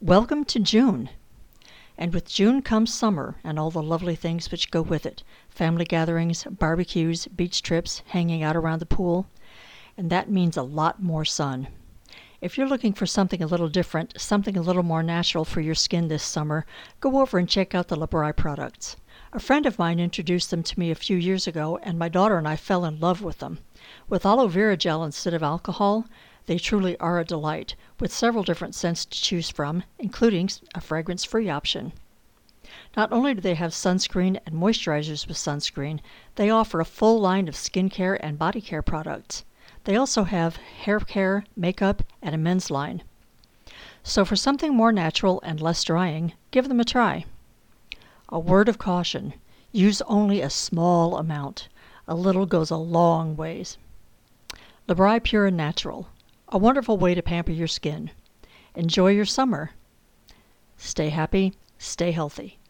Welcome to June! And with June comes summer and all the lovely things which go with it family gatherings, barbecues, beach trips, hanging out around the pool. And that means a lot more sun. If you're looking for something a little different, something a little more natural for your skin this summer, go over and check out the Labri products. A friend of mine introduced them to me a few years ago, and my daughter and I fell in love with them. With aloe vera gel instead of alcohol, they truly are a delight, with several different scents to choose from, including a fragrance free option. Not only do they have sunscreen and moisturizers with sunscreen, they offer a full line of skincare and body care products. They also have hair care, makeup, and a men's line. So, for something more natural and less drying, give them a try. A word of caution use only a small amount. A little goes a long ways. Labri Pure and Natural a wonderful way to pamper your skin. Enjoy your summer. Stay happy, stay healthy.